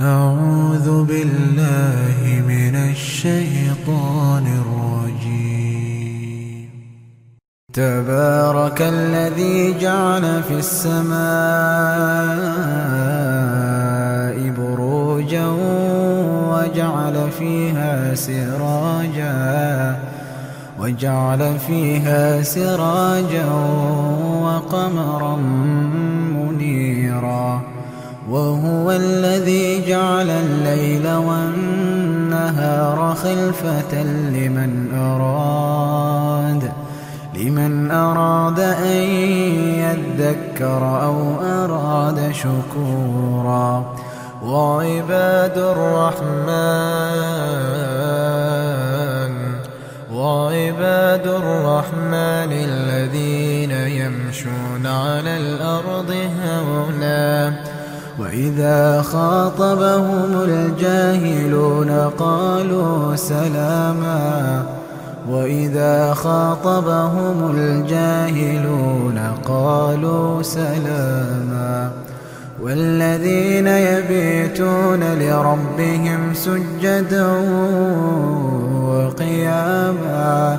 أعوذ بالله من الشيطان الرجيم. تبارك الذي جعل في السماء بروجا وجعل فيها سراجا وجعل فيها سراجا وقمرا منيرا. وهو الذي جعل الليل والنهار خلفة لمن أراد لمن أراد أن يذكر أو أراد شكورا. وعباد الرحمن وعباد الرحمن الذين يمشون على الأرض هونا. وإذا خاطبهم الجاهلون قالوا سلاما وإذا خاطبهم الجاهلون قالوا سلاما والذين يبيتون لربهم سجدا وقياما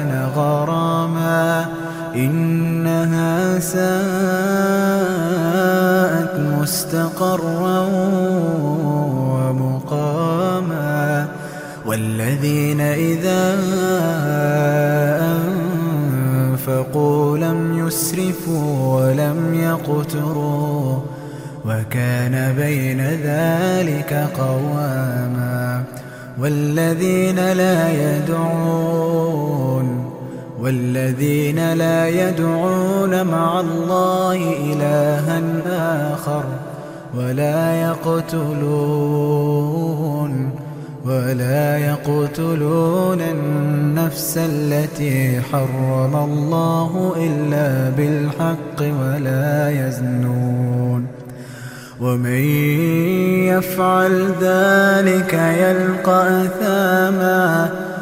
ساءت مستقرا ومقاما والذين إذا أنفقوا لم يسرفوا ولم يقتروا وكان بين ذلك قواما والذين لا يدعون والذين لا يدعون مع الله إلها آخر ولا يقتلون ولا يقتلون النفس التي حرم الله إلا بالحق ولا يزنون ومن يفعل ذلك يلقى أثاما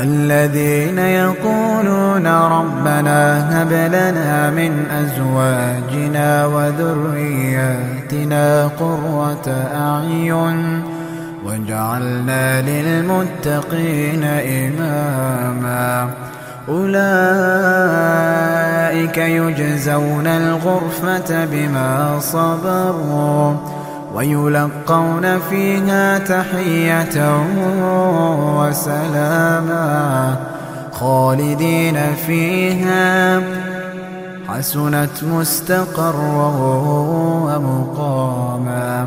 والذين يقولون ربنا هب لنا من أزواجنا وذرياتنا قرة أعين واجعلنا للمتقين إماما. أولئك يجزون الغرفة بما صبروا. ويلقون فيها تحية وسلاما خالدين فيها. حسنت مستقرا ومقاما.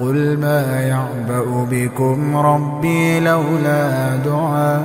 قل ما يعبأ بكم ربي لولا دعاؤكم.